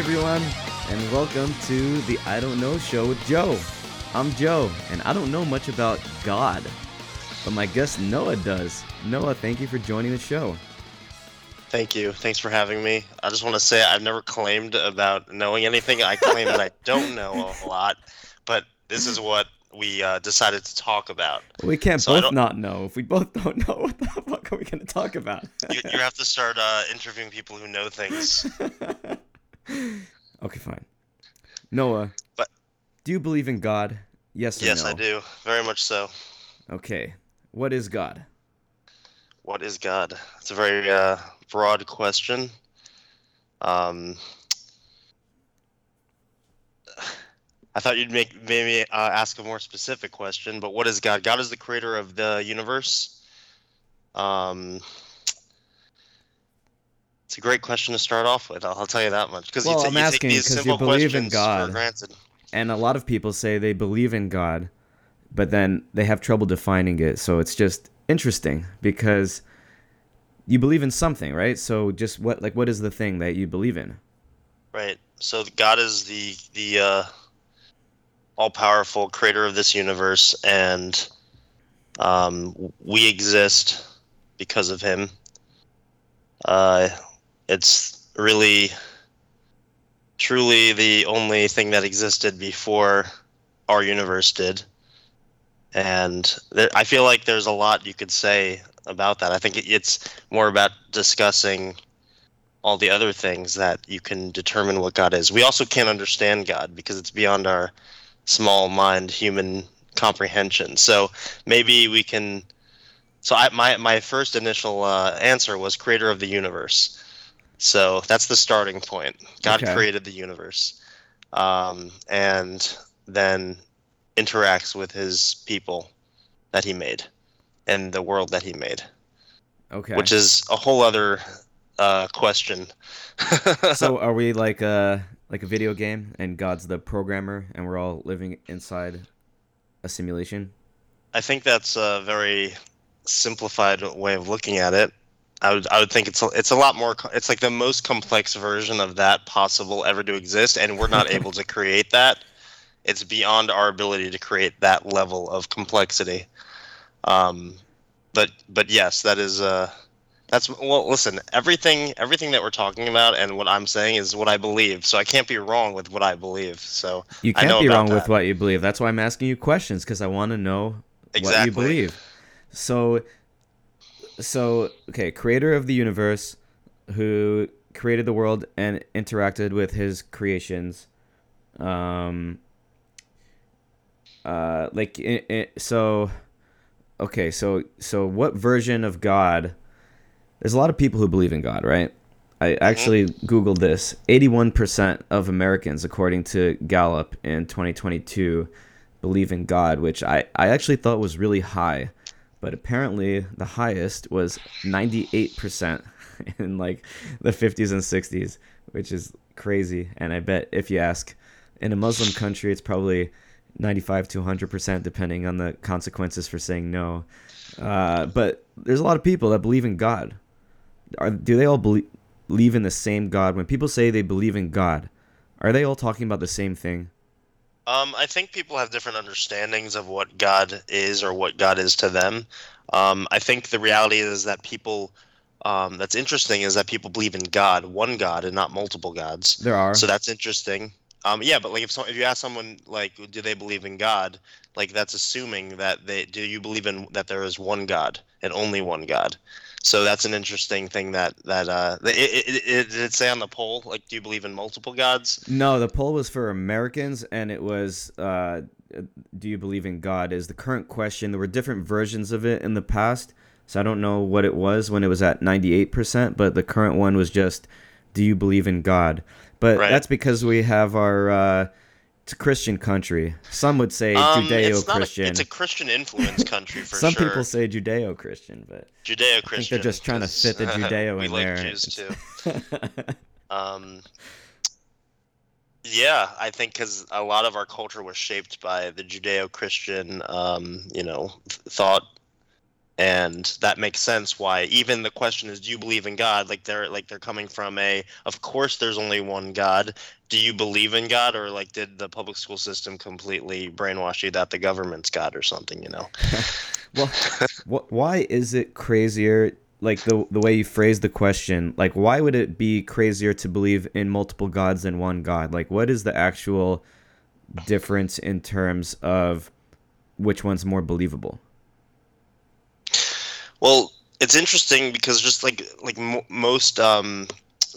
Everyone, and welcome to the I Don't Know Show with Joe. I'm Joe, and I don't know much about God, but my guest Noah does. Noah, thank you for joining the show. Thank you. Thanks for having me. I just want to say I've never claimed about knowing anything. I claim that I don't know a lot, but this is what we uh, decided to talk about. We can't so both not know. If we both don't know, what the fuck are we going to talk about? you, you have to start uh, interviewing people who know things. okay, fine. Noah, but do you believe in God? Yes or yes, no? I do. Very much so. Okay. What is God? What is God? It's a very uh, broad question. Um, I thought you'd make maybe uh, ask a more specific question, but what is God? God is the creator of the universe. Um, it's a great question to start off with. I'll, I'll tell you that much. Because well, you, t- I'm you asking because you believe in God, and a lot of people say they believe in God, but then they have trouble defining it. So it's just interesting because you believe in something, right? So just what like what is the thing that you believe in? Right. So God is the the uh, all powerful creator of this universe, and um, we exist because of Him. Uh, it's really truly the only thing that existed before our universe did. And there, i feel like there's a lot you could say about that. I think it's more about discussing all the other things that you can determine what god is. We also can't understand god because it's beyond our small mind human comprehension. So maybe we can so I, my, my first initial uh, answer was creator of the universe so that's the starting point. God okay. created the universe, um, and then interacts with his people that he made, and the world that he made. Okay. Which is a whole other uh, question. so are we like a like a video game, and God's the programmer, and we're all living inside a simulation? I think that's a very simplified way of looking at it. I would I would think it's a, it's a lot more it's like the most complex version of that possible ever to exist and we're not able to create that. It's beyond our ability to create that level of complexity. Um, but but yes, that is uh that's well listen, everything everything that we're talking about and what I'm saying is what I believe. So I can't be wrong with what I believe. So You can't be wrong that. with what you believe. That's why I'm asking you questions because I want to know exactly. what you believe. So so okay, creator of the universe, who created the world and interacted with his creations. Um. Uh, like it, it, so. Okay, so so what version of God? There's a lot of people who believe in God, right? I actually googled this. 81% of Americans, according to Gallup in 2022, believe in God, which I, I actually thought was really high but apparently the highest was 98% in like the 50s and 60s, which is crazy. And I bet if you ask in a Muslim country, it's probably 95 to 100% depending on the consequences for saying no. Uh, but there's a lot of people that believe in God. Are, do they all believe, believe in the same God? When people say they believe in God, are they all talking about the same thing? Um, I think people have different understandings of what God is or what God is to them. Um, I think the reality is that people, um, that's interesting, is that people believe in God, one God, and not multiple gods. There are. So that's interesting. Um, yeah, but like if so, if you ask someone like, do they believe in God? Like that's assuming that they do. You believe in that there is one God and only one God. So that's an interesting thing that that uh, it, it, it, did it say on the poll like, do you believe in multiple gods? No, the poll was for Americans, and it was, uh, do you believe in God? Is the current question. There were different versions of it in the past, so I don't know what it was when it was at ninety eight percent, but the current one was just, do you believe in God? But right. that's because we have our uh, it's a Christian country. Some would say um, Judeo-Christian. It's, it's, a Christian influence country for Some sure. people say Judeo-Christian, but Judeo-Christian. I think they're just trying to fit the Judeo we in like there. Jews too. um, yeah, I think because a lot of our culture was shaped by the Judeo-Christian, um, you know, thought and that makes sense why even the question is do you believe in god? Like they're like they're coming from a of course there's only one god. Do you believe in god? Or like did the public school system completely brainwash you that the government's god or something you know? Well wh- why is it crazier like the the way you phrase the question like why would it be crazier to believe in multiple gods than one god? Like what is the actual difference in terms of which one's more believable well, it's interesting because just like like m- most um,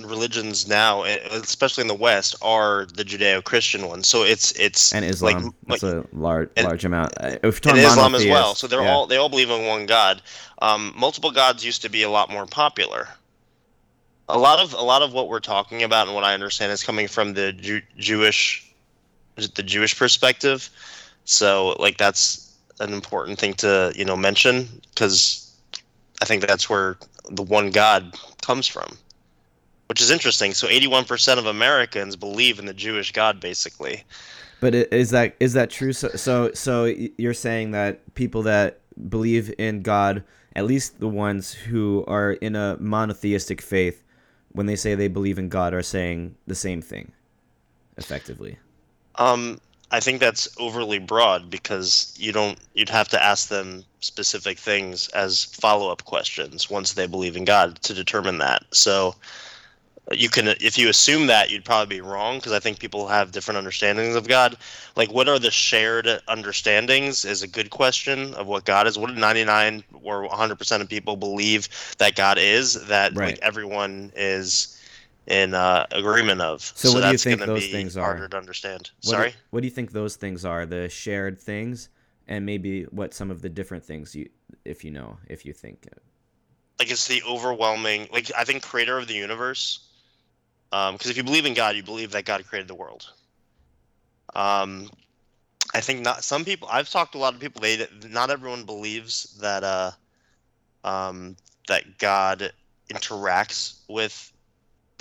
religions now, especially in the West, are the Judeo-Christian ones. So it's it's and like Islam. like That's a large and- large amount. If and Islam as well. So they're yeah. all they all believe in one God. Um, multiple gods used to be a lot more popular. A lot of a lot of what we're talking about and what I understand is coming from the Jew- Jewish, is it the Jewish perspective. So like that's an important thing to you know mention because I think that's where the one God comes from, which is interesting. So 81% of Americans believe in the Jewish God, basically. But is that is that true? So so so you're saying that people that believe in God, at least the ones who are in a monotheistic faith, when they say they believe in God, are saying the same thing, effectively. Um, I think that's overly broad because you don't. You'd have to ask them specific things as follow-up questions once they believe in God to determine that. So you can, if you assume that, you'd probably be wrong because I think people have different understandings of God. Like, what are the shared understandings? Is a good question of what God is. What do 99 or 100 percent of people believe that God is? That Right. like everyone is in uh, agreement of. So what do you that's think those things are? harder to understand. What Sorry. Do, what do you think those things are? The shared things, and maybe what some of the different things you, if you know, if you think. like it's the overwhelming like i think creator of the universe because if you believe in god you believe that god created the world um i think not some people i've talked to a lot of people they not everyone believes that uh um that god interacts with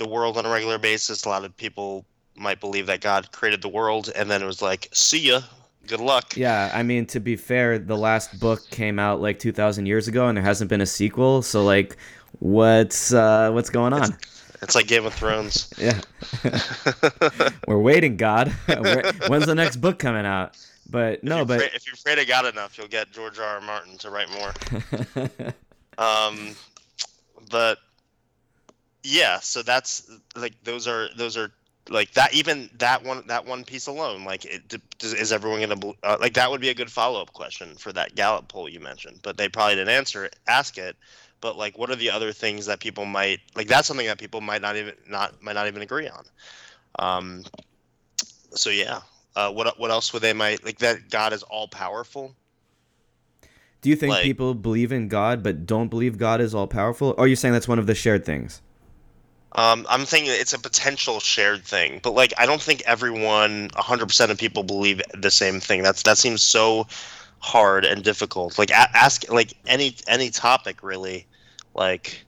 the world on a regular basis a lot of people might believe that god created the world and then it was like see ya good luck Yeah, I mean to be fair, the last book came out like 2000 years ago and there hasn't been a sequel, so like what's uh what's going on? it's like game of thrones Yeah. We're waiting, God. When's the next book coming out? But If no, but if you're afraid of God enough, you'll get George R. R. Martin to write more. Um, but yeah, so that's like those are those are like that. Even that one that one piece alone, like it, does, is everyone gonna uh, like that would be a good follow up question for that Gallup poll you mentioned, but they probably didn't answer it, ask it. But like, what are the other things that people might like? That's something that people might not even not might not even agree on. Um, so yeah, uh, what what else would they might like that God is all powerful? do you think like- people believe in God but don't believe God is all powerful? Or are you saying that's one of the shared things? Um, I'm thinking it's a potential shared thing, but like I don't think everyone, 100% of people believe the same thing. That's that seems so hard and difficult. Like a- ask like any any topic really, like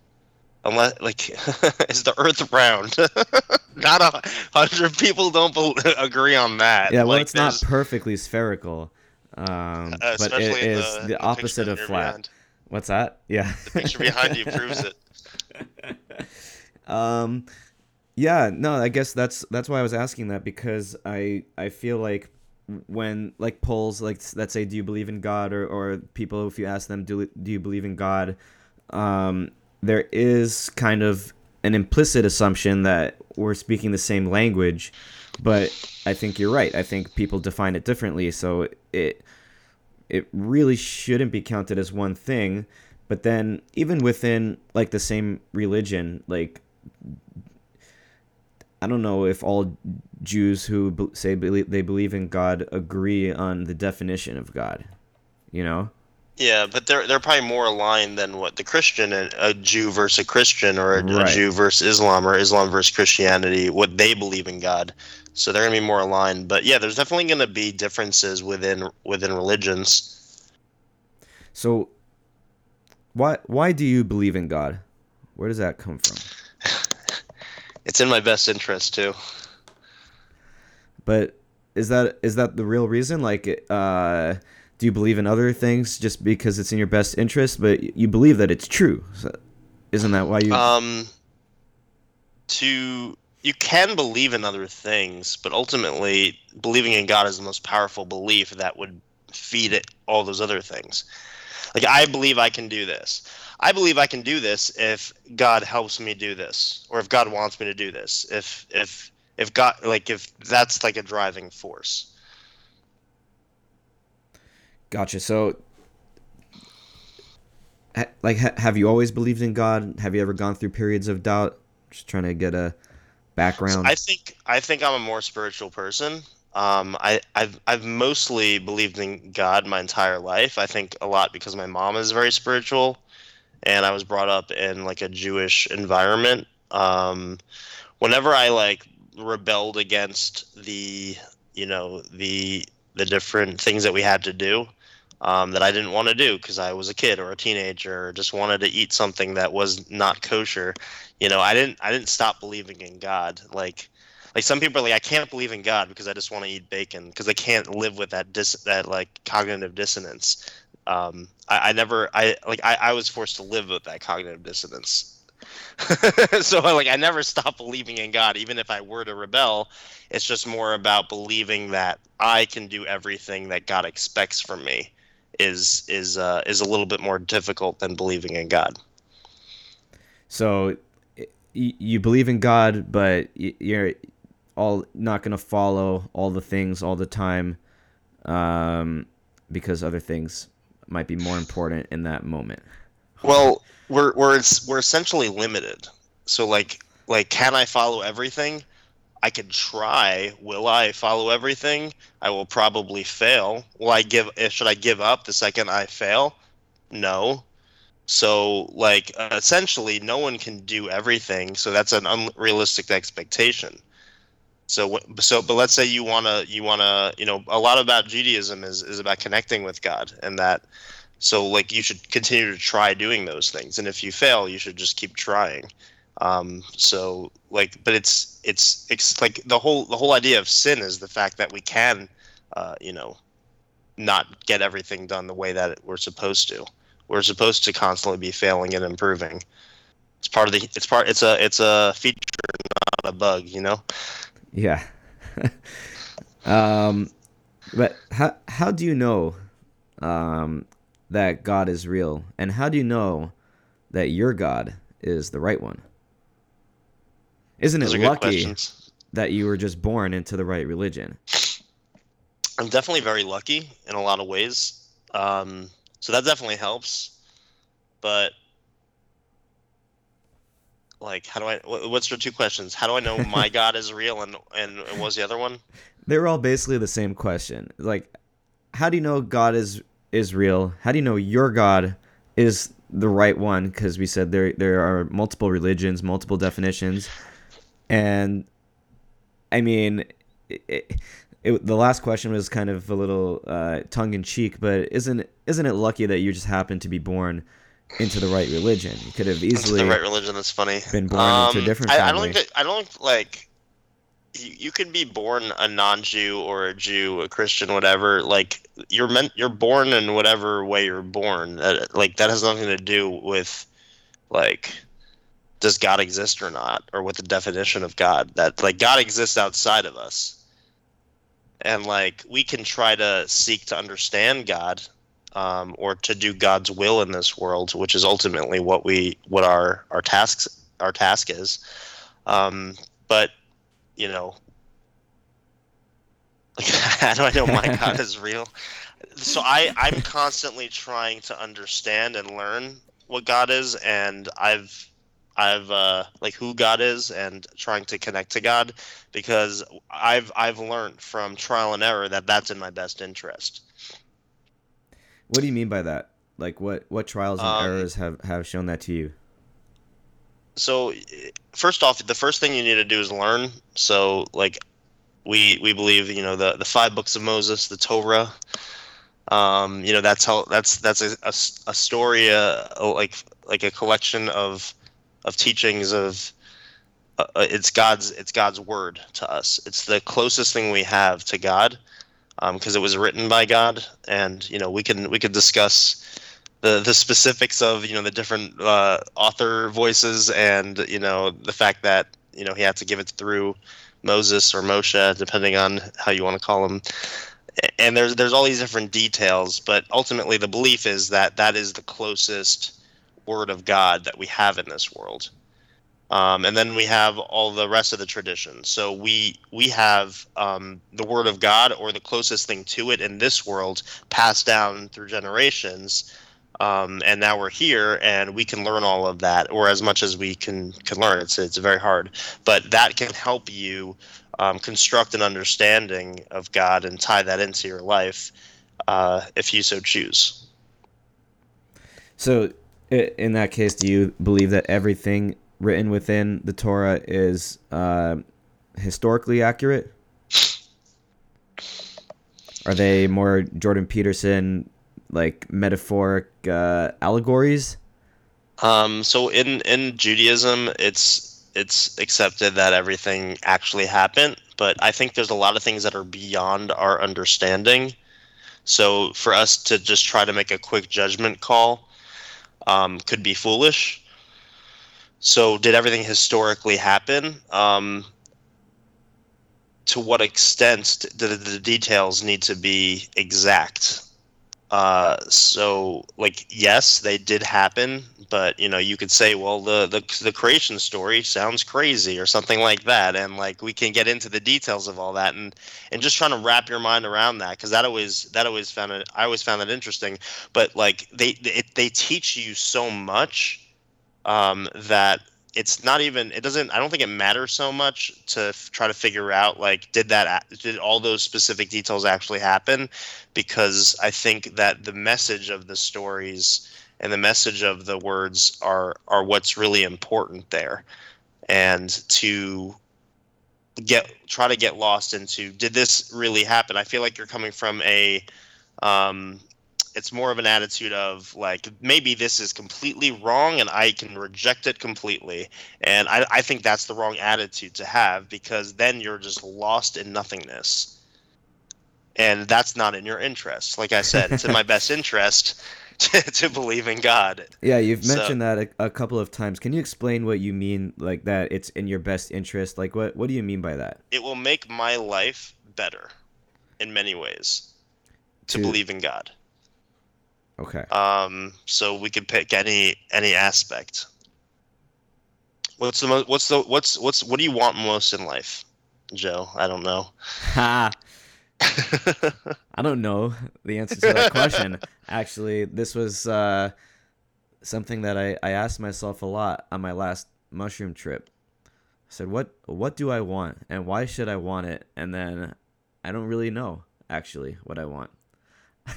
unless like is the Earth round? not a hundred people don't bel agree on that. Yeah, well, Like, it's not perfectly spherical, um, uh, but it is the, the, opposite of flat. behind. What's that? Yeah. The picture behind you proves it. Um yeah no i guess that's that's why i was asking that because i i feel like when like polls like that say do you believe in god? or or people if you ask them do, do you believe in god? Um there is kind of an implicit assumption that we're speaking the same language but i think you're right. I think people define it differently so it it really shouldn't be counted as one thing. But then even within like the same religion like i don't know if all jews who say believe, they believe in god agree on the definition of god you know Yeah, but they're they're probably more aligned than what the Christian and a Jew versus a Christian or a, a Jew versus Islam or Islam versus Christianity, what they believe in God. So they're gonna be more aligned. But yeah, there's definitely gonna be differences within within religions. so why why do you believe in god where does that come from It's in my best interest too. but is that is that the real reason like uh do you believe in other things just because it's in your best interest, but you believe that it's true? So isn't that why you? Um, to you can believe in other things, but ultimately, believing in God is the most powerful belief that would feed it all those other things. Like I believe I can do this. I believe I can do this if God helps me do this, or if God wants me to do this. If if if God like if that's like a driving force. Gotcha. So, ha- like, ha- have you always believed in God? Have you ever gone through periods of doubt? Just trying to get a background. I think I think I'm a more spiritual person. Um, I, I've I've mostly believed in God my entire life. I think a lot because my mom is very spiritual, and I was brought up in like a Jewish environment. Um, whenever I like rebelled against the you know the the different things that we had to do um, that I didn't want to do because I was a kid or a teenager or just wanted to eat something that was not kosher. You know, I didn't I didn't stop believing in God. Like like some people are like I can't believe in God because I just want to eat bacon because they can't live with that dis that like cognitive dissonance. Um, I, I never I like I, I was forced to live with that cognitive dissonance. so like I never stopped believing in God, even if I were to rebel. It's just more about believing that I can do everything that God expects from me. Is is uh, is a little bit more difficult than believing in God. So you believe in God, but you're all not to follow all the things all the time um, because other things might be more important in that moment. Well, we're we're we're essentially limited. So like like can I follow everything? I could try. Will I follow everything? I will probably fail. Will I give eh, should I give up the second I fail? No. So like essentially no one can do everything, so that's an unrealistic expectation. So so but let's say you want to you want to, you know, a lot about Judaism is is about connecting with God and that so like you should continue to try doing those things, and if you fail, you should just keep trying. Um, so like, but it's it's it's like the whole the whole idea of sin is the fact that we can, uh, you know, not get everything done the way that we're supposed to. We're supposed to constantly be failing and improving. It's part of the. It's part. It's a. It's a feature, not a bug. You know. Yeah. um, but how how do you know um, that God is real? And how do you know that your God is the right one? Isn't it lucky that you were just born into the right religion? I'm definitely very lucky in a lot of ways. Um, so that definitely helps. But like, how do I? What's your two questions? How do I know my God is real, and and what was the other one? They were all basically the same question. Like, how do you know God is is real? How do you know your God is the right one? Because we said there there are multiple religions, multiple definitions, and I mean, it, it, the last question was kind of a little uh, tongue in cheek, but isn't isn't it lucky that you just happened to be born into the right religion? You could have easily into the right religion. That's funny. Been born um, into a um, different. I, I don't think that, I don't like you, you could be born a non-Jew or a Jew, a Christian, whatever. Like you're meant, you're born in whatever way you're born. That, like that has nothing to do with like does God exist or not, or with the definition of God. That like God exists outside of us, and like we can try to seek to understand God. Um, or to do God's will in this world, which is ultimately what we what our our tasks our task is. Um, but you know, how do I know my God is real? So I I'm constantly trying to understand and learn what God is, and I've I've uh, like who God is and trying to connect to God because I've I've learned from trial and error that that's in my best interest. What do you mean by that? Like what what trials and um, errors have have shown that to you? so first off, the first thing you need to do is learn. So like we we believe you know the the five books of Moses, the Torah. Um, you know that's how that's that's a, a, a story uh, like like a collection of of teachings of uh, uh, it's God's it's God's word to us. It's the closest thing we have to God. Because it was written by God, and you know we can we could discuss the the specifics of you know the different uh, author voices and you know the fact that you know he had to give it through Moses or Moshe, depending on how you want to call him. And there's there's all these different details, but ultimately the belief is that that is the closest word of God that we have in this world. Um, and then we have all the rest of the traditions. So we we have um, the word of God, or the closest thing to it in this world, passed down through generations. Um, and now we're here, and we can learn all of that, or as much as we can can learn. It's it's very hard, but that can help you um, construct an understanding of God and tie that into your life, uh, if you so choose. So, in that case, do you believe that everything written within the Torah is uh, historically accurate? Are they more Jordan Peterson, like metaphoric uh, allegories? Um, so in in Judaism, it's it's accepted that everything actually happened, but I think there's a lot of things that are beyond our understanding. So for us to just try to make a quick judgment call um, could be foolish. So, did everything historically happen? Um, to what extent do the, the details need to be exact? Uh, so, like, yes, they did happen, but you know, you could say, well, the, the the creation story sounds crazy or something like that, and like we can get into the details of all that, and and just trying to wrap your mind around that, because that always that always found it, I always found that interesting. But like, they it, they teach you so much um, that it's not even it doesn't i don't think it matters so much to f- try to figure out like did that did all those specific details actually happen? Because i think that the message of the stories and the message of the words are are what's really important there. And to get try to get lost into did this really happen? I feel like you're coming from a um, it's more of an attitude of like maybe this is completely wrong and I can reject it completely. And I, I think that's the wrong attitude to have because then you're just lost in nothingness. And that's not in your interest. Like I said, it's in my best interest to, to believe in God. Yeah, you've mentioned so, that a, a, couple of times. Can you explain what you mean like that it's in your best interest? Like what what do you mean by that? It will make my life better in many ways to, to believe in God. Okay. Um, so we could pick any any aspect. What's the most? What's the what's what's what do you want most in life, Joe? I don't know. Ha. I don't know the answer to that question. Actually, this was uh, something that I, I asked myself a lot on my last mushroom trip. I said, "What what do I want, and why should I want it?" And then I don't really know actually what I want so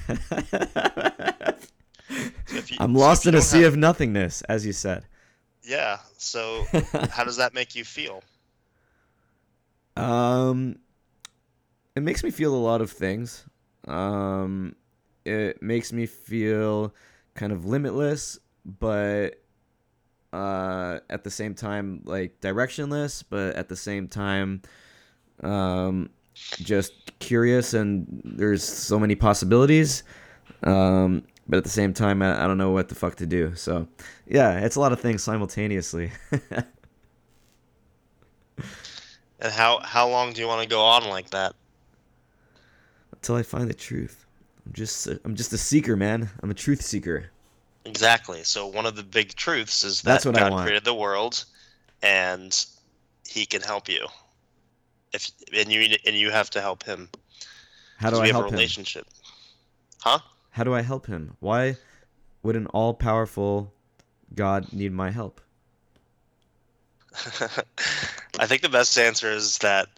you, I'm lost so in a sea have... of nothingness, as you said. Yeah. So, how does that make you feel? Um, it makes me feel a lot of things. Um, it makes me feel kind of limitless, but uh, at the same time, like directionless, but at the same time, um, just curious and there's so many possibilities. Um, but at the same time, I, I, don't know what the fuck to do. So, yeah, it's a lot of things simultaneously. and how how long do you want to go on like that? Until I find the truth. I'm just I'm just a seeker, man. I'm a truth seeker. Exactly. So one of the big truths is that That's what God created the world, and He can help you if and you and you have to help him. How do I help a relationship? Him? Huh? How do I help him? Why would an all-powerful God need my help? I think the best answer is that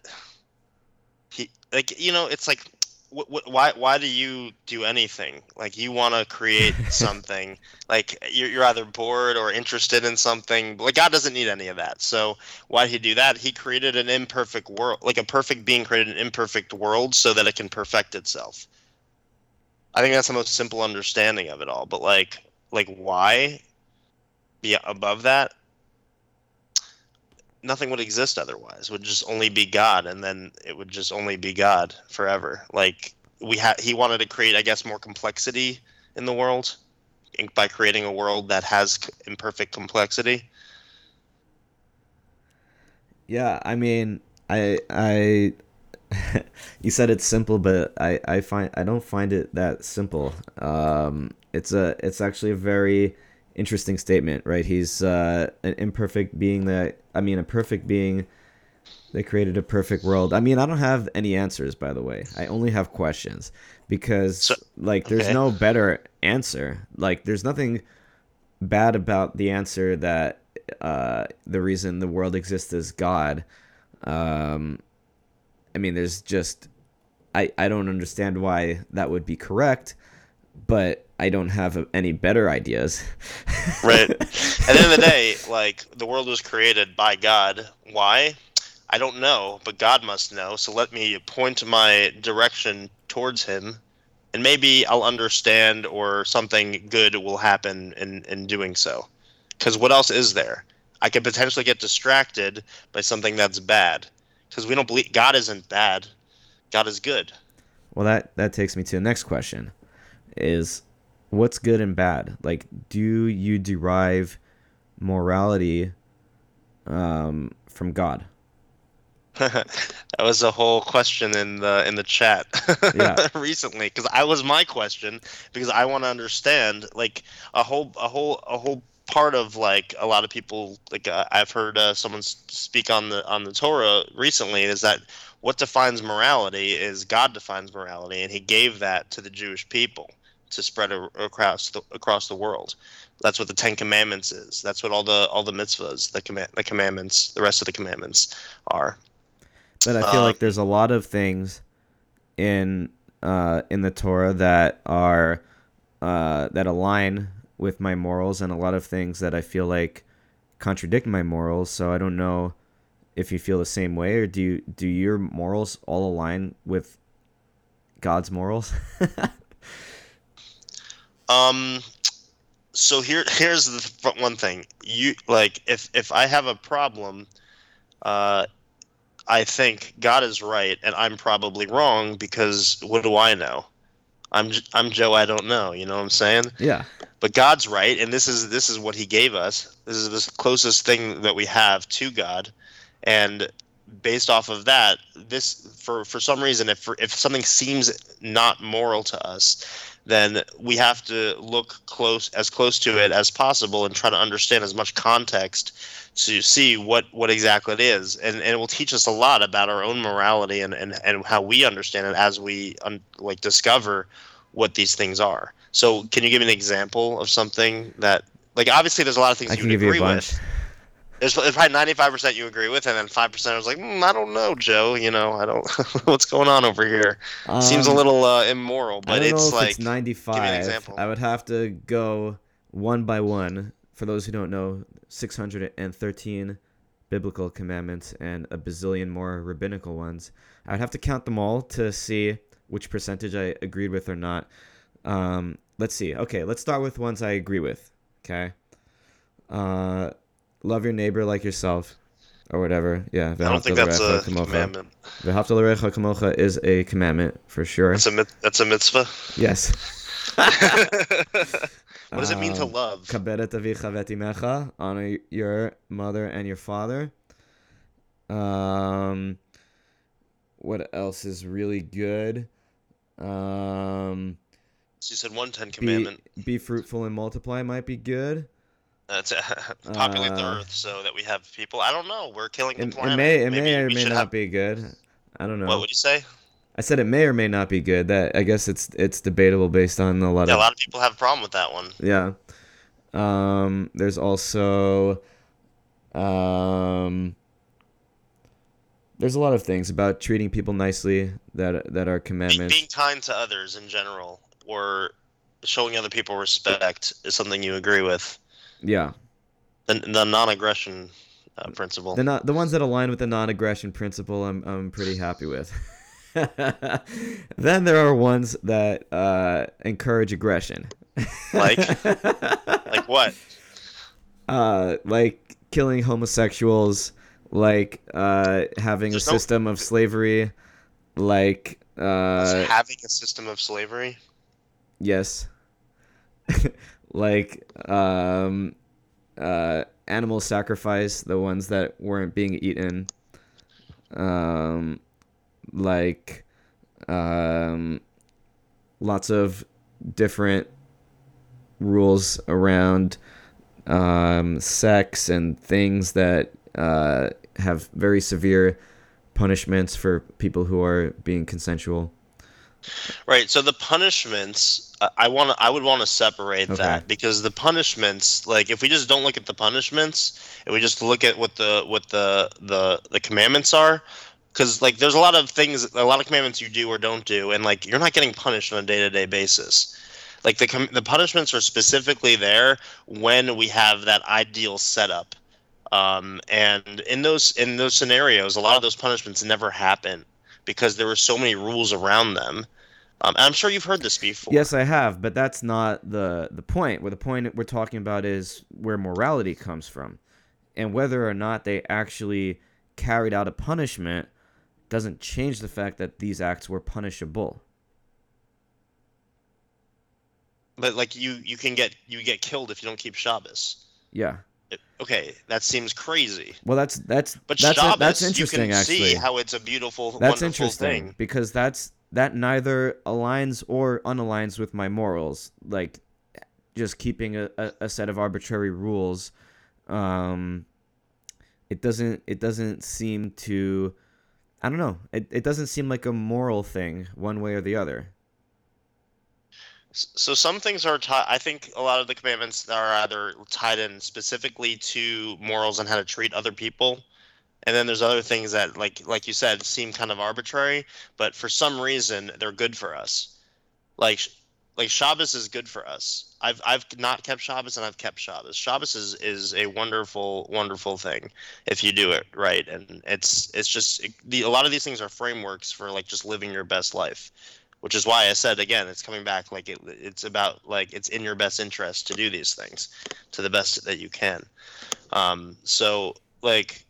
he like you know it's like why why do you do anything? Like you want to create something. Like you're, you're either bored or interested in something. Like god doesn't need any of that. So why did he do that? He created an imperfect world like a perfect being created an imperfect world so that it can perfect itself. I think that's the most simple understanding of it all but like like why be above that nothing would exist otherwise. It would just only be God, and then it would just only be God forever. Like we had he wanted to create, I guess, more complexity in the world by creating a world that has imperfect complexity. Yeah, I mean, I I you said it's simple, but I I find I don't find it that simple. Um, it's a it's actually a very interesting statement, right? He's uh, an imperfect being that I mean, a perfect being that created a perfect world. I mean, I don't have any answers, by the way. I only have questions because, so, like, there's okay. no better answer. Like, there's nothing bad about the answer that uh, the reason the world exists is God. Um, I mean, there's just I I don't understand why that would be correct, but I don't have any better ideas. right. At the end of the day, like the world was created by God. Why? I don't know, but God must know. So let me point my direction towards Him, and maybe I'll understand, or something good will happen in in doing so. Because what else is there? I could potentially get distracted by something that's bad. Because we don't believe God isn't bad. God is good. Well, that that takes me to the next question: is what's good and bad? Like, do you derive morality um, from God? that was a whole question in the in the chat yeah. recently because I was my question because I want to understand like a whole a whole a whole part of like a lot of people like uh, I've heard uh, someone speak on the on the Torah recently is that what defines morality is God defines morality and he gave that to the Jewish people to spread a, across the across the world. That's what the Ten Commandments is. That's what all the all the mitzvahs, the command, the commandments, the rest of the commandments are. But I feel um, like there's a lot of things in uh, in the Torah that are uh, that align with my morals, and a lot of things that I feel like contradict my morals. So I don't know if you feel the same way, or do you, do your morals all align with God's morals? um. So here, here's the one thing. You like if if I have a problem, uh, I think God is right and I'm probably wrong because what do I know? I'm I'm Joe. I don't know. You know what I'm saying? Yeah. But God's right, and this is this is what He gave us. This is the closest thing that we have to God, and based off of that, this for for some reason, if if something seems not moral to us, then we have to look close as close to it as possible and try to understand as much context to see what what exactly it is. And, and it will teach us a lot about our own morality and, and, and how we understand it as we un, like discover what these things are. So can you give me an example of something that like obviously there's a lot of things I you would agree you with there's, there's probably 95% you agree with and then 5% I was like mm, i don't know joe you know i don't what's going on over here um, seems a little uh, immoral but it's like it's 95 i would have to go one by one for those who don't know 613 biblical commandments and a bazillion more rabbinical ones. I would have to count them all to see which percentage I agreed with or not. Um, let's see. Okay, let's start with ones I agree with. Okay. Uh, love your neighbor like yourself, or whatever. Yeah. I don't think that's a commandment. kamocha is a commandment for sure. That's a that's a mitzvah. Yes. What does it mean to um, love? Honor your mother and your father. Um, what else is really good? Um, so you said one Ten Commandment. Be, be fruitful and multiply might be good. That's uh, populate uh, the earth so that we have people. I don't know. We're killing the it, planet. It may, it Maybe may or may not have... be good. I don't know. What would you say? I said it may or may not be good. That I guess it's it's debatable based on a lot of yeah, of. a lot of people have a problem with that one. Yeah. Um. There's also. Um. There's a lot of things about treating people nicely that that are commandments. Being kind to others in general, or showing other people respect, is something you agree with. Yeah. The, the non-aggression uh, principle. The not the ones that align with the non-aggression principle, I'm I'm pretty happy with. then there are ones that uh, encourage aggression. like, like what? Uh, like killing homosexuals, like uh, having There's a system no... of slavery, like Uh, having a system of slavery. Yes. like um uh animal sacrifice, the ones that weren't being eaten. Um like um lots of different rules around um sex and things that uh have very severe punishments for people who are being consensual. Right. So the punishments, I- want to, I would want to separate Okay. that because the punishments, like if we just don't look at the punishments and we just look at what the what the the the commandments are, because like there's a lot of things, a lot of commandments you do or don't do, and like you're not getting punished on a day to day basis. Like the com- the punishments are specifically there when we have that ideal setup. Um, and in those in those scenarios, a lot of those punishments never happen because there were so many rules around them. Um, I'm sure you've heard this before. Yes, I have, but that's not the the point. Where the point we're talking about is where morality comes from, and whether or not they actually carried out a punishment doesn't change the fact that these acts were punishable. But like you, you can get you get killed if you don't keep Shabbos. Yeah. Okay, that seems crazy. Well, that's that's But that's Shabbos, that's interesting. you can actually, see how it's a beautiful, that's interesting thing. because that's that neither aligns or unaligns with my morals. Like just keeping a, a, a set of arbitrary rules. Um, it doesn't it doesn't seem to I don't know. It it doesn't seem like a moral thing one way or the other. So some things are tied. I think a lot of the commandments are either tied in specifically to morals and how to treat other people, and then there's other things that, like like you said, seem kind of arbitrary, but for some reason they're good for us. Like like Shabbos is good for us. I've I've not kept Shabbos and I've kept Shabbos. Shabbos is is a wonderful wonderful thing if you do it right, and it's it's just it, the, a lot of these things are frameworks for like just living your best life which is why I said again, it's coming back like it, it's about like it's in your best interest to do these things to the best that you can. Um, so like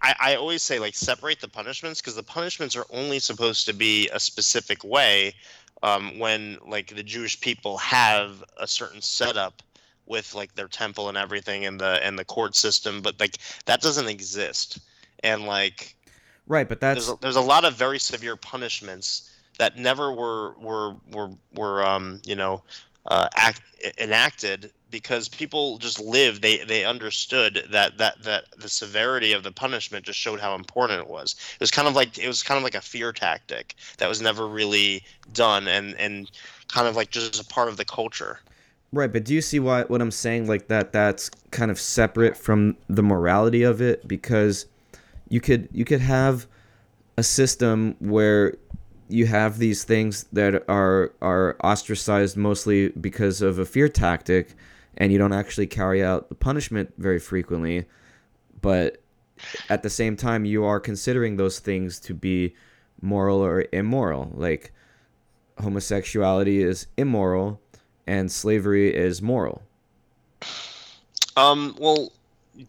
I, I always say like separate the punishments because the punishments are only supposed to be a specific way um, when like the Jewish people have a certain setup with like their temple and everything and the and the court system, but like that doesn't exist. And like Right, but that's there's a, there's a lot of very severe punishments that never were were were were um you know uh, act enacted because people just lived they they understood that that that the severity of the punishment just showed how important it was. It was kind of like it was kind of like a fear tactic that was never really done and and kind of like just a part of the culture. Right, but do you see why what I'm saying? Like that that's kind of separate from the morality of it because you could you could have a system where you have these things that are are ostracized mostly because of a fear tactic and you don't actually carry out the punishment very frequently but at the same time you are considering those things to be moral or immoral like homosexuality is immoral and slavery is moral. Um, well,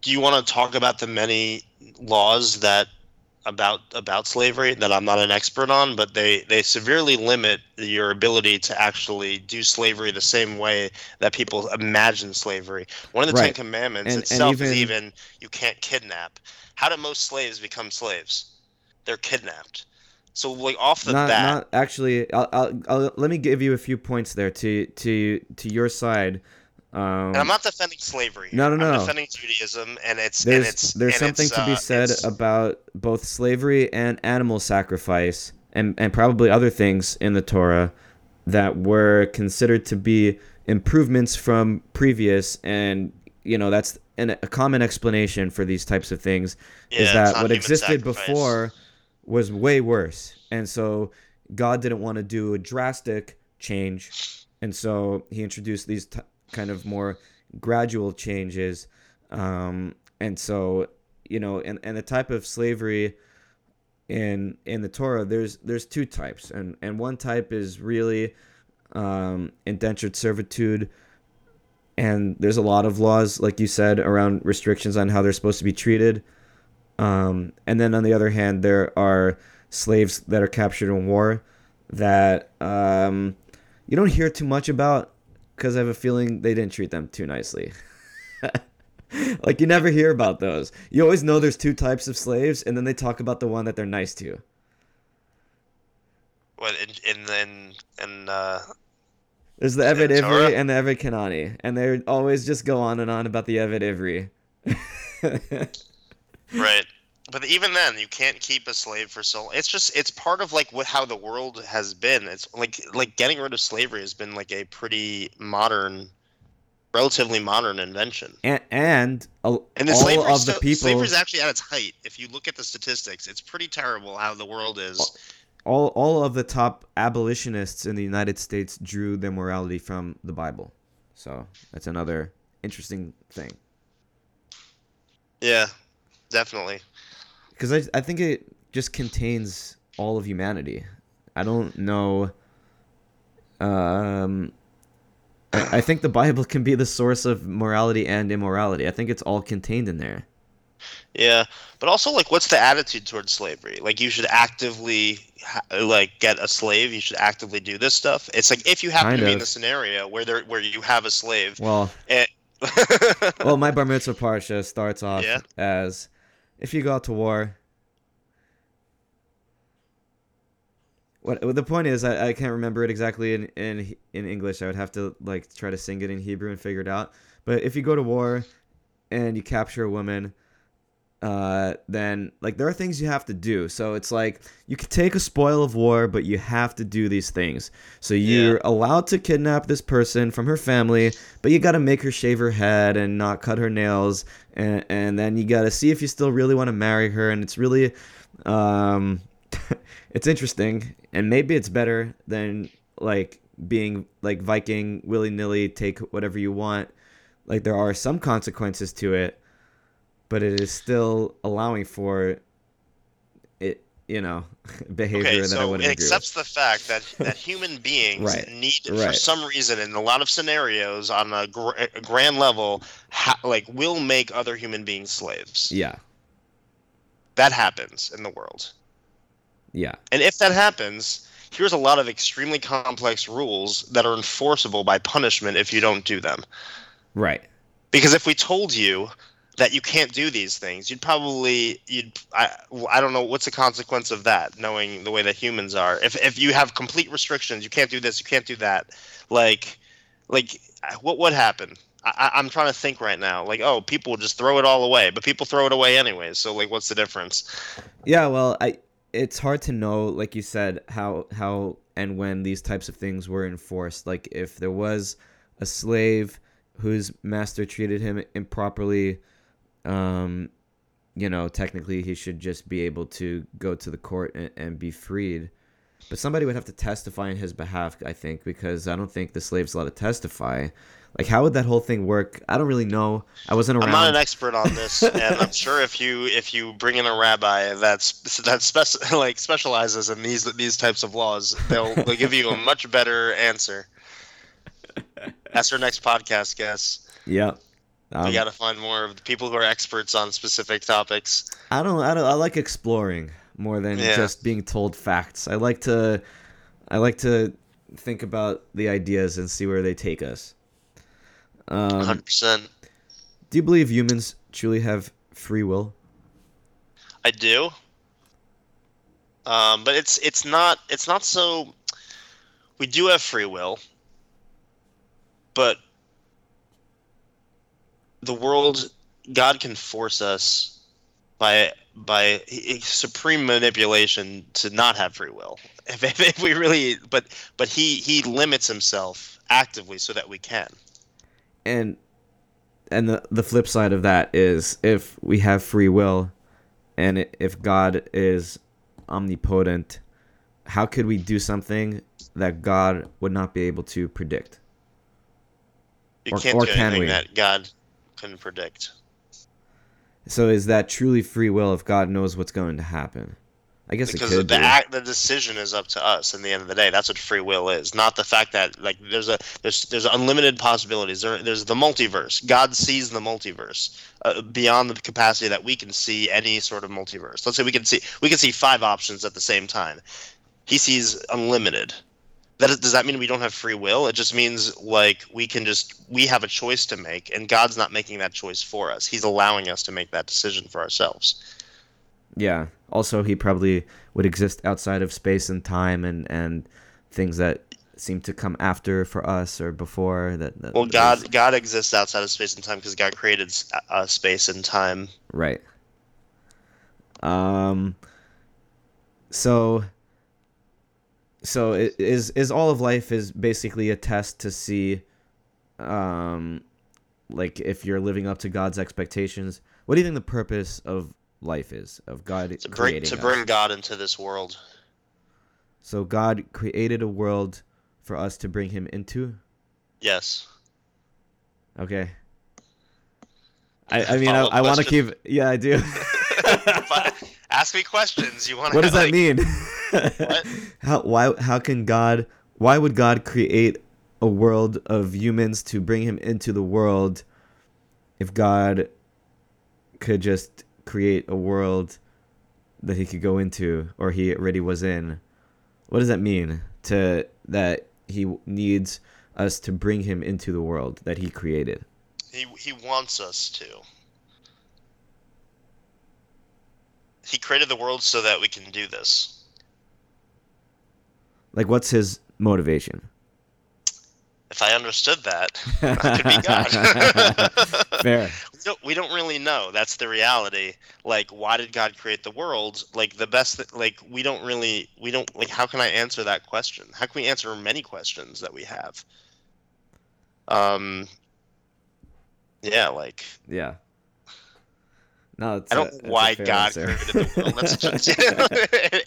do you want to talk about the many laws that about about slavery that I'm not an expert on, but they they severely limit your ability to actually do slavery the same way that people imagine slavery. One of the Ten Commandments And- and itself is even- even you can't kidnap. How do most slaves become slaves? They're kidnapped. So like off the not bat, not actually I'll, I'll, I'll let me give you a few points there to to to your side. Um, and I'm not defending slavery. No, no, no. I'm defending Judaism, and it's and there's it's there's and something it's, to be uh, said about both slavery and animal sacrifice and and probably other things in the Torah that were considered to be improvements from previous and you know that's an, a common explanation for these types of things Yeah, is that what existed sacrifice. before was way worse and so God didn't want to do a drastic change and so he introduced these t- kind of more gradual changes. Um, and so you know and, and the type of slavery in in the torah there's there's two types. And and one type is really um, indentured servitude. And there's a lot of laws like you said around restrictions on how they're supposed to be treated. Um, and then on the other hand there are slaves that are captured in war that um, you don't hear too much about because I have a feeling they didn't treat them too nicely. like you never hear about those. You always know there's two types of slaves, and then they talk about the one that they're nice to. What in in in, in uh, There's the Eved? Ivri and the Eved Kanani, and they always just go on and on about the Eved Ivri. right? But even then, you can't keep a slave for so. Long. It's just it's part of like what how the world has been. It's like like getting rid of slavery has been like a pretty modern, relatively modern invention. and and a, And the all of the people, slavery is actually at its height. If you look at the statistics, it's pretty terrible how the world is. all all of the top abolitionists in the United States drew their morality from the Bible. So that's another interesting thing. Yeah, definitely. Because I, I think it just contains all of humanity. I don't know. Um, I, I think the Bible can be the source of morality and immorality. I think it's all contained in there. Yeah, but also like, what's the attitude towards slavery? Like, you should actively like get a slave. You should actively do this stuff. It's like if you happen Kind to be in the scenario where there where you have a slave. Well, And, well, my bar mitzvah parsha starts off Yeah. as, "If you go out to war." What the point is, I, I can't remember it exactly in, in in English. I would have to like try to sing it in Hebrew and figure it out. But if you go to war and you capture a woman, uh, then like there are things you have to do. So it's like you can take a spoil of war, but you have to do these things. So you're allowed to kidnap this person from her family, but you got to make her shave her head and not cut her nails, and and then you got to see if you still really want to marry her. And it's really, um, it's interesting, and maybe it's better than like being like Viking willy nilly take whatever you want. Like there are some consequences to it but it is still allowing for it, you know, behavior okay, that I wouldn't it agree accepts the fact that that human beings Right, need, for some reason, in a lot of scenarios, on a, gr- a grand level, ha- like will make other human beings slaves. Yeah, That happens in the world. yeah, And if that happens, here's a lot of extremely complex rules that are enforceable by punishment if you don't do them. right. Because if we told you that you can't do these things, you'd probably you'd I, I don't know what's the consequence of that, knowing the way that humans are. If if you have complete restrictions, you can't do this, you can't do that. Like like what would happen? I, I'm trying to think right now. Like, oh, people just throw it all away, but people throw it away anyways. So, like, what's the difference? Yeah, well, I it's hard to know, like you said, how how and when these types of things were enforced. Like if there was a slave whose master treated him improperly, um, you know, technically he should just be able to go to the court and, and be freed. But somebody would have to testify in his behalf, I think, because I don't think the slave's allowed to testify. Like, how would that whole thing work? I don't really know. I wasn't around. I'm not an expert on this, and I'm sure if you if you bring in a rabbi that's that spec- like specializes in these these types of laws, they'll they'll give you a much better answer. That's our next podcast guest. yeah. Um, we got to find more of the people who are experts on specific topics. I don't, I don't. I like exploring more than Yeah. just being told facts. I like to, I like to think about the ideas and see where they take us. Um, 100%. do you believe humans truly have free will? I do. Um, but it's it's not it's not so. We do have free will, but the world, God can force us by by supreme manipulation to not have free will. If, if, if we really, but but he he limits himself actively so that we can. And and the the flip side of that is if we have free will, and if God is omnipotent, how could we do something that God would not be able to predict? You Or- can't or do can anything we? that God couldn't predict. So is that truly free will if God knows what's going to happen? I guess because the be. act, the decision is up to us. In the end of the day, that's what free will is. Not the fact that like there's a there's there's unlimited possibilities. There, there's the multiverse. God sees the multiverse uh, beyond the capacity that we can see any sort of multiverse. Let's say we can see we can see five options at the same time. he sees unlimited. That is, does that mean we don't have free will? It just means like we can just we have a choice to make, and God's not making that choice for us. He's allowing us to make that decision for ourselves. Yeah. Also, he probably would exist outside of space and time, and and things that seem to come after for us or before that. that Well, is- God God exists outside of space and time because God created uh, space and time. Right. Um. So. So i- is is all of life is basically a test to see, um, like if you're living up to God's expectations. What do you think the purpose of life is of God To bring creating to us? bring God into this world. So God created a world for us to bring Him into. Yes. Okay. I I mean I, Follow-up I want to keep yeah I do. But ask me questions. You want? what does that like, mean? What? How why how can God why would God create a world of humans to bring him into the world if God could just create a world that he could go into or he already was in? What does that mean to that he needs us to bring him into the world that he created? He he wants us to. He created the world so that we can do this. Like what's his motivation? If I understood that, I could be God. Fair. we, don't, we don't really know. That's the reality. Like, why did God create the world? Like, the best, th- like, we don't really, we don't, like, how can I answer that question? How can we answer many questions that we have? Um, yeah, like, Yeah. No, it's I a- don't know a why God answer. created the world. That's just,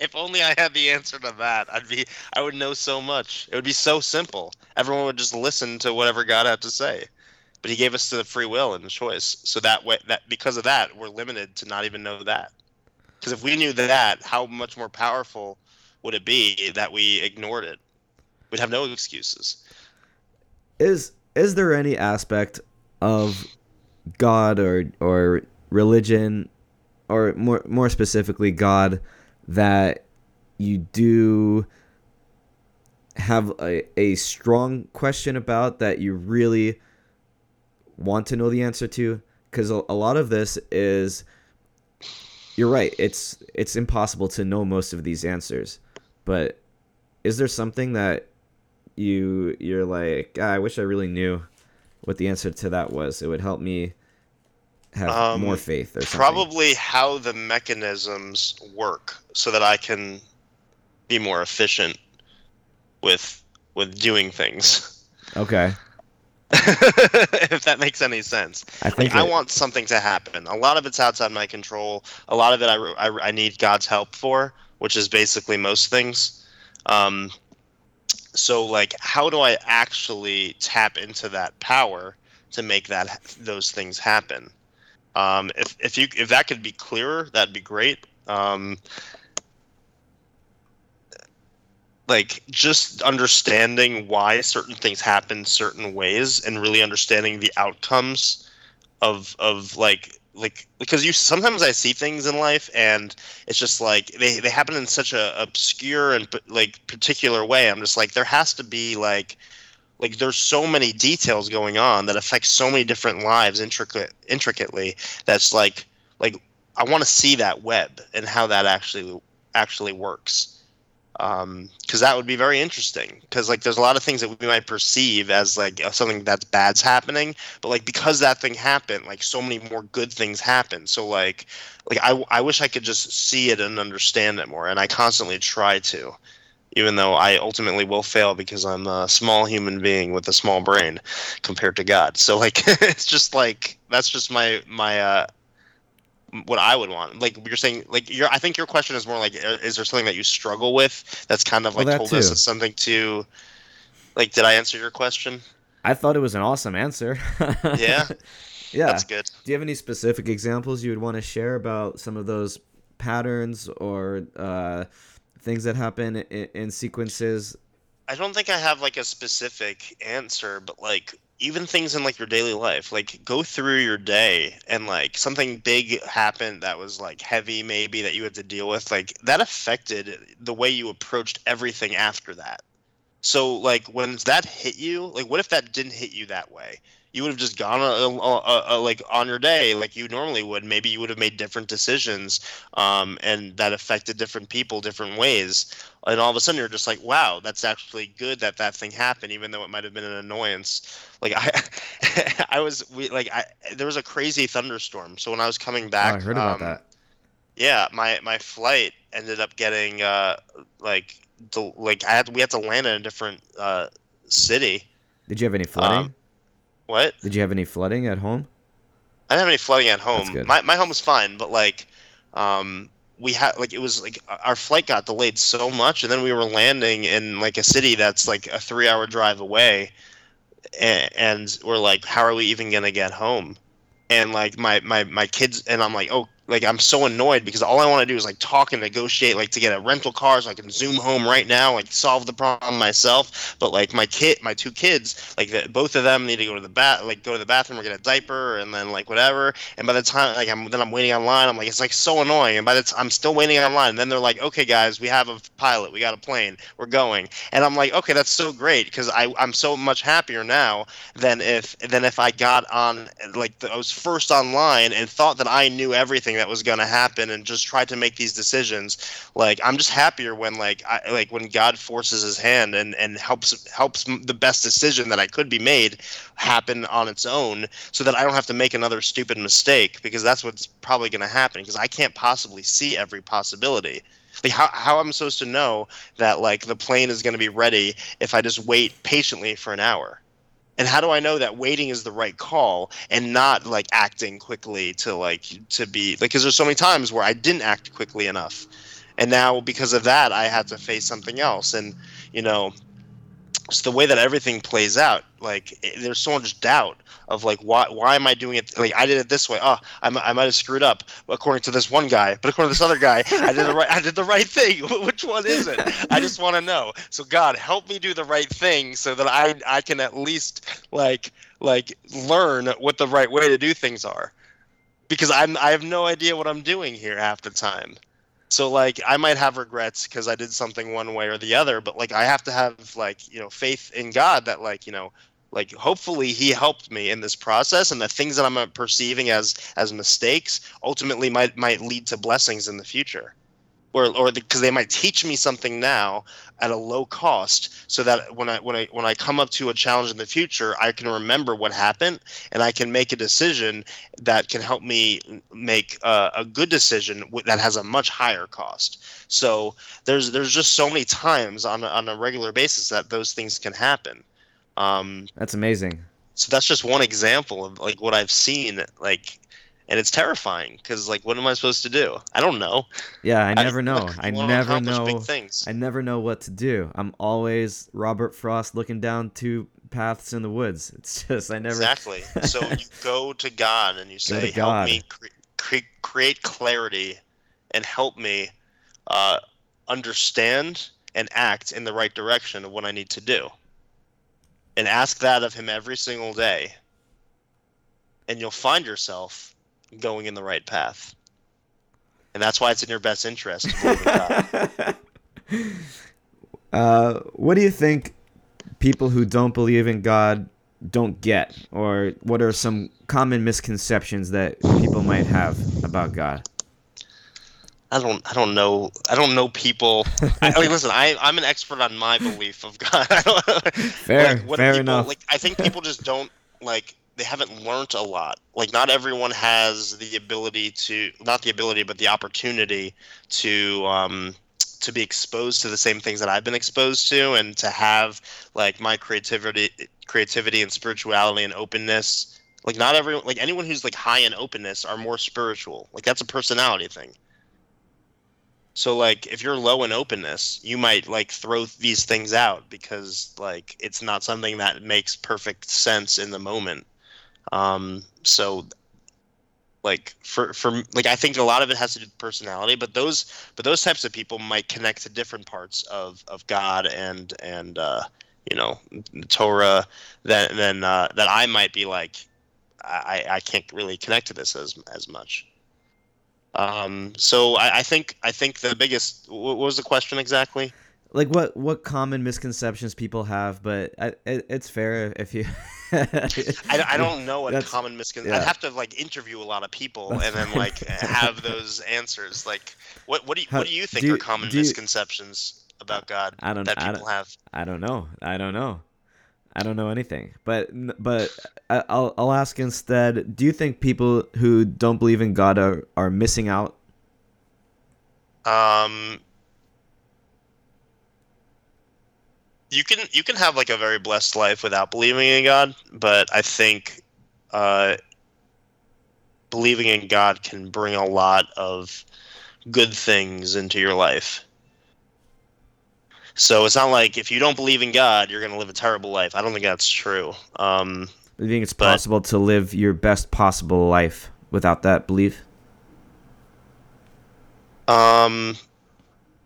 if only I had the answer to that, I'd be, I would know so much. It would be so simple. Everyone would just listen to whatever God had to say. But He gave us the free will and the choice, so that way, that because of that, we're limited to not even know that. Because if we knew that, how much more powerful would it be that we ignored it? We'd have no excuses. is is there any aspect of God or or religion or more more specifically God that you do have a, a strong question about that you really want to know the answer to because a, a lot of this is you're right it's it's impossible to know most of these answers but is there something that you you're like "Ah, I wish I really knew what the answer to that was. It would help me have Um, more faith or something. Probably how the mechanisms work, so that I can be more efficient with with doing things. Okay. if that makes any sense. I think Like, I want something to happen. A lot of it's outside my control. A lot of it I, I, I need God's help for, which is basically most things. Um, so, like, how do I actually tap into that power to make that those things happen? Um, if if you if that could be clearer, that'd be great. Um, like just understanding why certain things happen certain ways and really understanding the outcomes of of like like because you sometimes I see things in life and it's just like they they happen in such a obscure and like particular way. I'm just like there has to be like like there's so many details going on that affect so many different lives intricate intricately that's like like I want to see that web and how that actually actually works. Because that would be very interesting. Because like there's a lot of things that we might perceive as like uh, something that's bad's happening but like because that thing happened like so many more good things happen. So like like I, I wish i could just see it and understand it more and i constantly try to even though i ultimately will fail because i'm a small human being with a small brain compared to god so like it's just like that's just my my uh what I would want. Like you're saying, like your I think your question is more like, is there something that you struggle with that's kind of like that told us it's something to, like, did I answer your question? I thought it was an awesome answer. Yeah, yeah. that's good. Do you have any specific examples you would want to share about some of those patterns or uh, things that happen in, in sequences? I don't think I have like a specific answer, but like even things in like your daily life like go through your day and like something big happened that was like heavy maybe that you had to deal with like that affected the way you approached everything after that so like when that hit you like what if that didn't hit you that way you would have just gone a, a, a, like on your day like you normally would. Maybe you would have made different decisions, um, and that affected different people different ways. And all of a sudden, you're just like, "Wow, that's actually good that that thing happened, even though it might have been an annoyance." Like I, I was we like I there was a crazy thunderstorm. So when I was coming back, oh, I heard about um, that. Yeah, my my flight ended up getting uh like like I had we had to land in a different uh city. Did you have any flooding? Um, what? Did you have any flooding at home? I didn't have any flooding at home. My my home was fine, but like, um, we had like it was like our flight got delayed so much, and then we were landing in like a city that's like a three hour drive away, and, and we're like, how are we even gonna get home? And like my my my kids and I'm like, oh, like I'm so annoyed because all I want to do is like talk and negotiate like to get a rental car so I can zoom home right now like solve the problem myself. But like my kid my two kids like the, both of them need to go to the bath like go to the bathroom or get a diaper and then like whatever. And by the time like I'm then I'm waiting online I'm like it's like so annoying. And by the time I'm still waiting online. And then they're like okay guys we have a pilot. We got a plane. We're going. And I'm like okay that's so great because I I'm so much happier now than if than if I got on like the, I was first online and thought that I knew everything that was going to happen and just tried to make these decisions like i'm just happier when like i like when god forces his hand and and helps helps the best decision that i could be made happen on its own so that i don't have to make another stupid mistake because that's what's probably going to happen because i can't possibly see every possibility. Like how, how i'm supposed to know that like the plane is going to be ready if i just wait patiently for an hour and how do i know that waiting is the right call and not like acting quickly to like to be like because there's so many times where i didn't act quickly enough. And now because of that i had to face something else. And you know it's the way that everything plays out like it, there's so much doubt of like why why am i doing it like i did it this way. Ah, oh I'm, I might have screwed up according to this one guy but according to this other guy i did the right i did the right thing. Which one is it? I just want to know. So god help me do the right thing so that i i can at least like like learn what the right way to do things are. Because i'm i have no idea what i'm doing here half the time. So like I might have regrets because I did something one way or the other, but like I have to have like you know faith in God that like you know like hopefully He helped me in this process, and the things that I'm uh, perceiving as as mistakes ultimately might might lead to blessings in the future, or or because they might teach me something now at a low cost, so that when I when I when I come up to a challenge in the future, I can remember what happened and I can make a decision that can help me make uh, a good decision that has a much higher cost. So there's there's just so many times on on a regular basis that those things can happen. Um, That's amazing. so that's just one example of like what I've seen, like, and it's terrifying because like, what am I supposed to do? I don't know. Yeah, I I- never know. like, I never know. I never know what to do. I'm always Robert Frost looking down two paths in the woods. It's just I never. Exactly. So you go to God and you say. "Help me cre- cre- create clarity, and help me uh, understand and act in the right direction of what I need to do." And ask that of Him every single day, and you'll find yourself going in the right path. And that's why it's in your best interest uh, what do you think people who don't believe in God don't get, or what are some common misconceptions that people might have about God? I don't I don't know I don't know people. I, I mean, listen, I I'm an expert on my belief of God. I don't, Fair, what fair people, enough. Like I think people just don't like they haven't learned a lot. Like not everyone has the ability to not the ability but the opportunity to um to be exposed to the same things that I've been exposed to and to have like my creativity creativity and spirituality and openness. Like not everyone like anyone who's like high in openness are more spiritual. Like that's a personality thing. So like if you're low in openness, you might like throw these things out because like it's not something that makes perfect sense in the moment. Um so like for for like I think a lot of it has to do with personality, but those but those types of people might connect to different parts of of God and and uh you know Torah, then then uh, that I might be like, I, I can't really connect to this as as much. Um, so I, I think I think the biggest what was the question exactly? like what what common misconceptions people have but I, it, it's fair if you I, I don't know what common misconceptions yeah. i'd have to like interview a lot of people and then like have those answers like what what do you, what do you think do, are common misconceptions about god I don't, that people I don't, have i don't know i don't know i don't know anything but but i'll i'll ask instead do you think people who don't believe in god are are missing out um you can you can have like a very blessed life without believing in God, but I think uh, believing in God can bring a lot of good things into your life. So it's not like if you don't believe in God, you're going to live a terrible life. I don't think that's true. Um, you think it's but, possible to live your best possible life without that belief? Um,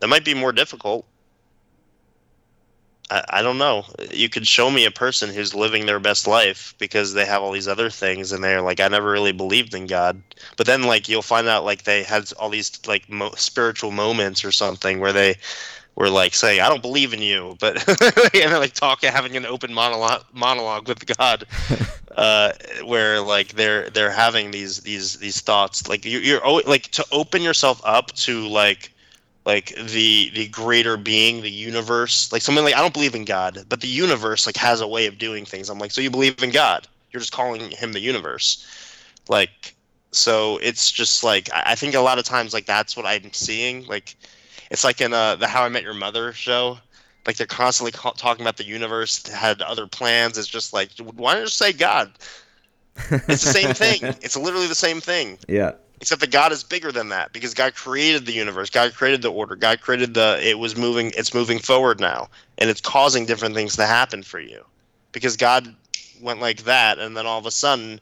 that might be more difficult. I, I don't know. You could show me a person who's living their best life because they have all these other things, and they're like, I never really believed in God. But then, like, you'll find out like they had all these like mo- spiritual moments or something where they were like saying, "I don't believe in you," but and they're like talking, having an open monologue monologue with God, uh, where like they're they're having these these these thoughts. Like you, you're always, like to open yourself up to like like the the greater being the universe like something like i don't believe in god but the universe like has a way of doing things. I'm like so you believe in god? You're just calling him the universe. Like so it's just like i think a lot of times like that's what i'm seeing. Like it's like in uh, the how i met your mother show. Like they're constantly ca- talking about the universe had other plans. It's just like why don't you say god? It's the same thing. It's literally the same thing. Yeah. Except that God is bigger than that because God created the universe, God created the order, God created the it was moving it's moving forward now. And it's causing different things to happen for you. Because God went like that and then all of a sudden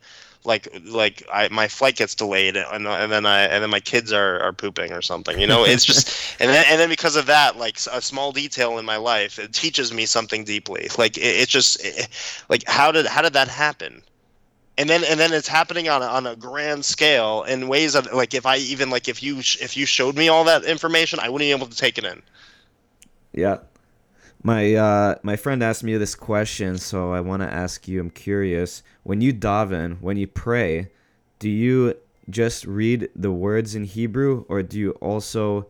like like I my flight gets delayed and, and then I and then my kids are, are pooping or something. You know, it's just and then and then because of that, like a small detail in my life, it teaches me something deeply. Like it, it's just it, like how did how did that happen? and then and then it's happening on a, on a grand scale in ways that like if I even like if you if you showed me all that information, I wouldn't be able to take it in. Yeah, my uh, my friend asked me this question, so I want to ask you. I'm curious. When you daven, when you pray, do you just read the words in Hebrew, or do you also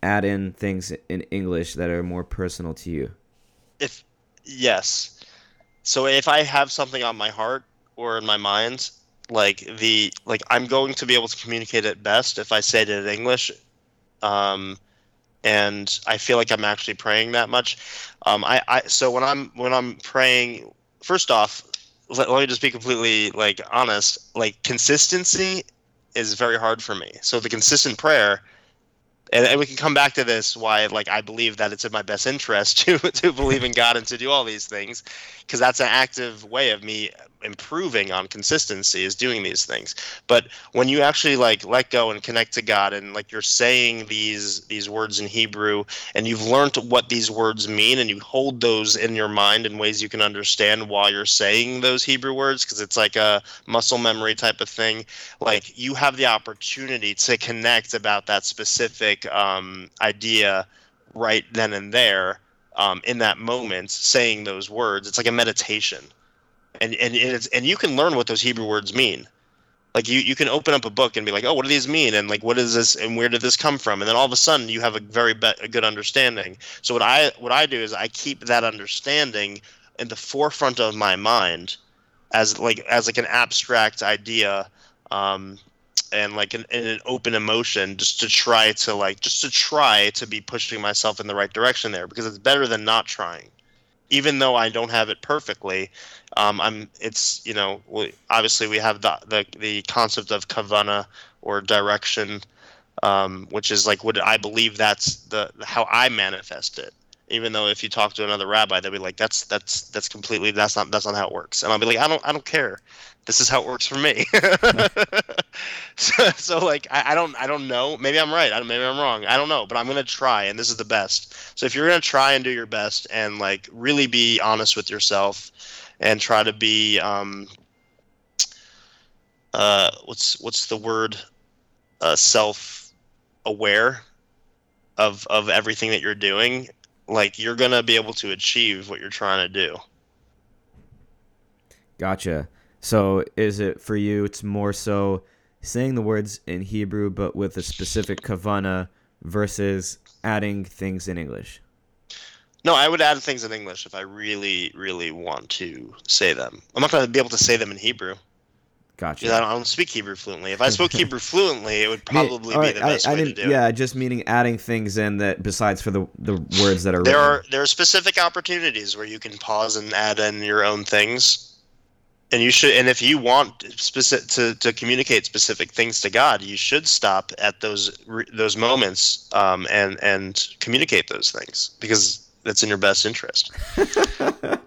add in things in English that are more personal to you? If yes, so if I have something on my heart, or in my mind like the like i'm going to be able to communicate it best if i say it in english um and i feel like i'm actually praying that much. Um i i so when i'm when i'm praying first off let, let me just be completely like honest. Like consistency is very hard for me. So the consistent prayer and, we can come back to this why like i believe that it's in my best interest to to believe in god and to do all these things because that's an active way of me improving on consistency is doing these things. But when you actually like let go and connect to god and like you're saying these these words in hebrew and you've learned what these words mean and you hold those in your mind in ways you can understand while you're saying those hebrew words because it's like a muscle memory type of thing like you have the opportunity to connect about that specific um, idea right then and there um, in that moment saying those words. It's like a meditation and and it's and you can learn what those Hebrew words mean. Like you, you can open up a book and be like, oh, what do these mean? And like, what is this? And where did this come from? And then all of a sudden, you have a very be- a good understanding. So what I what I do is I keep that understanding in the forefront of my mind, as like as like an abstract idea, um, and like an, an open emotion, just to try to like just to try to be pushing myself in the right direction there, because it's better than not trying even though I don't have it perfectly, um, I'm. It's you know we, obviously we have the, the the concept of kavana or direction, um, which is like what I believe that's the how I manifest it even though if you talk to another rabbi, they'll be like, "That's that's that's completely that's not that's not how it works." And I'll be like, "I don't I don't care. This is how it works for me." so, so like I, I don't I don't know. Maybe I'm right. I, maybe I'm wrong. I don't know. But I'm gonna try, and this is the best. So if you're gonna try and do your best, and like really be honest with yourself, and try to be um, uh, what's what's the word? Uh, self aware of of everything that you're doing like you're gonna be able to achieve what you're trying to do Gotcha. So is it for you? It's more so saying the words in Hebrew, but with a specific kavana versus adding things in English. no i would add things in english if i really really want to say them i'm not going to be able to say them in hebrew Gotcha. because I, don't, I don't speak hebrew fluently if i spoke hebrew fluently it would probably be the best I, I way to do Yeah, just meaning adding things in that besides for the the words that are there written. are there are specific opportunities where you can pause and add in your own things and you should and if you want specific to, to communicate specific things to god you should stop at those those moments um, and and communicate those things because that's in your best interest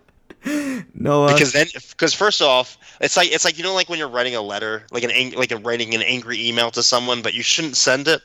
Noah. because then because first off it's like it's like you know like when you're writing a letter like an ang- like a writing an angry email to someone but you shouldn't send it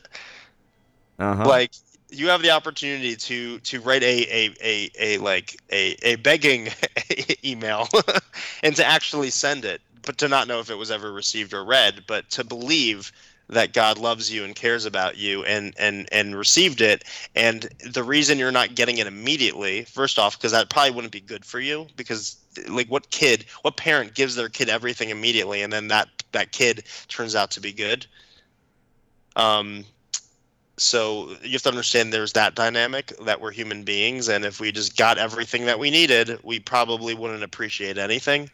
uh-huh. like you have the opportunity to to write a a, a, a like a, a begging email and to actually send it but to not know if it was ever received or read but to believe that God loves you and cares about you and and and received it. And the reason you're not getting it immediately first off because that probably wouldn't be good for you because like what kid what parent gives their kid everything immediately and then that that kid turns out to be good? Um so you have to understand there's that dynamic that we're human beings and if we just got everything that we needed we probably wouldn't appreciate anything.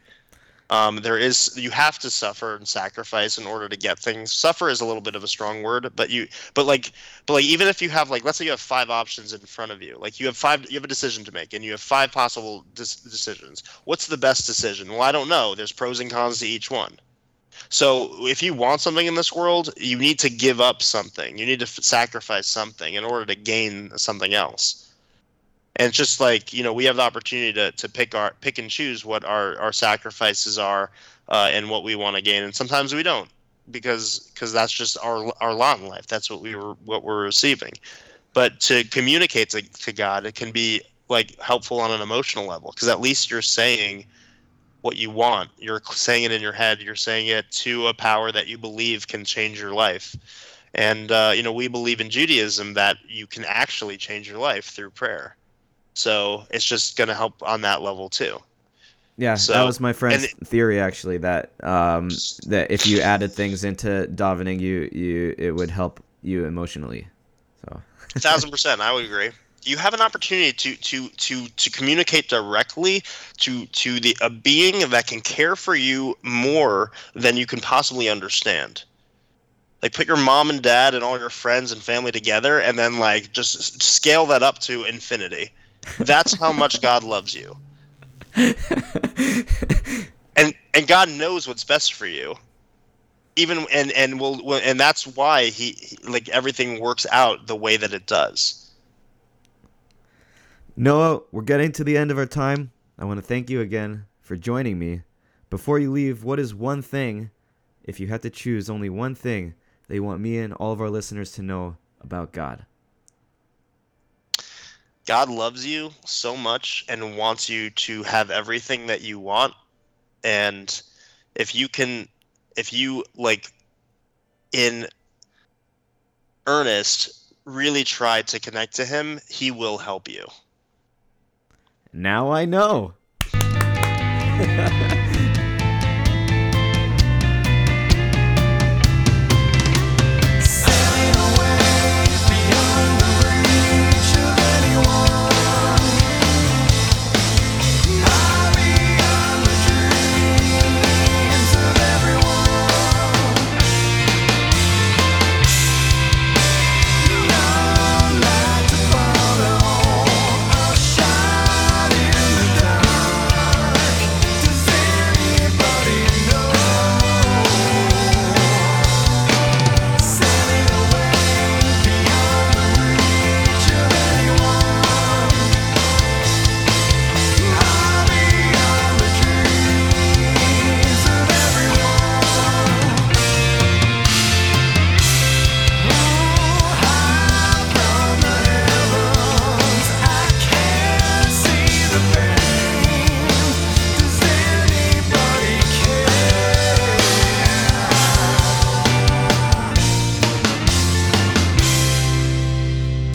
Um, there is you have to suffer and sacrifice in order to get things. Suffer is a little bit of a strong word but you but like but like even if you have like let's say you have five options in front of you like you have five you have a decision to make and you have five possible decisions. What's the best decision? Well i don't know. There's pros and cons to each one so if you want something in this world, you need to give up something. You need to f- sacrifice something in order to gain something else. And it's just like you know, we have the opportunity to, to pick our pick and choose what our, our sacrifices are uh, and what we want to gain, and sometimes we don't because because that's just our our lot in life. That's what we were what we're receiving. But to communicate to, to God, it can be like helpful on an emotional level because at least you're saying what you want. You're saying it in your head. You're saying it to a power that you believe can change your life. And uh, you know, we believe in Judaism that you can actually change your life through prayer. So it's just going to help on that level too. yeah, so, that was my friend's and theory actually. That um, that if you added things into davening, you you it would help you emotionally. So A thousand percent, I would agree. You have an opportunity to to to to communicate directly to to the a being that can care for you more than you can possibly understand. Like put your mom and dad and all your friends and family together, and then like just scale that up to infinity. That's how much God loves you, and and God knows what's best for you. Even and and will and that's why he like everything works out the way that it does. Noah, we're getting to the end of our time. I want to thank you again for joining me. Before you leave, what is one thing, if you had to choose only one thing, that you want me and all of our listeners to know about God? God loves you so much and wants you to have everything that you want. And if you can, if you like in earnest really try to connect to Him, He will help you. Now I know.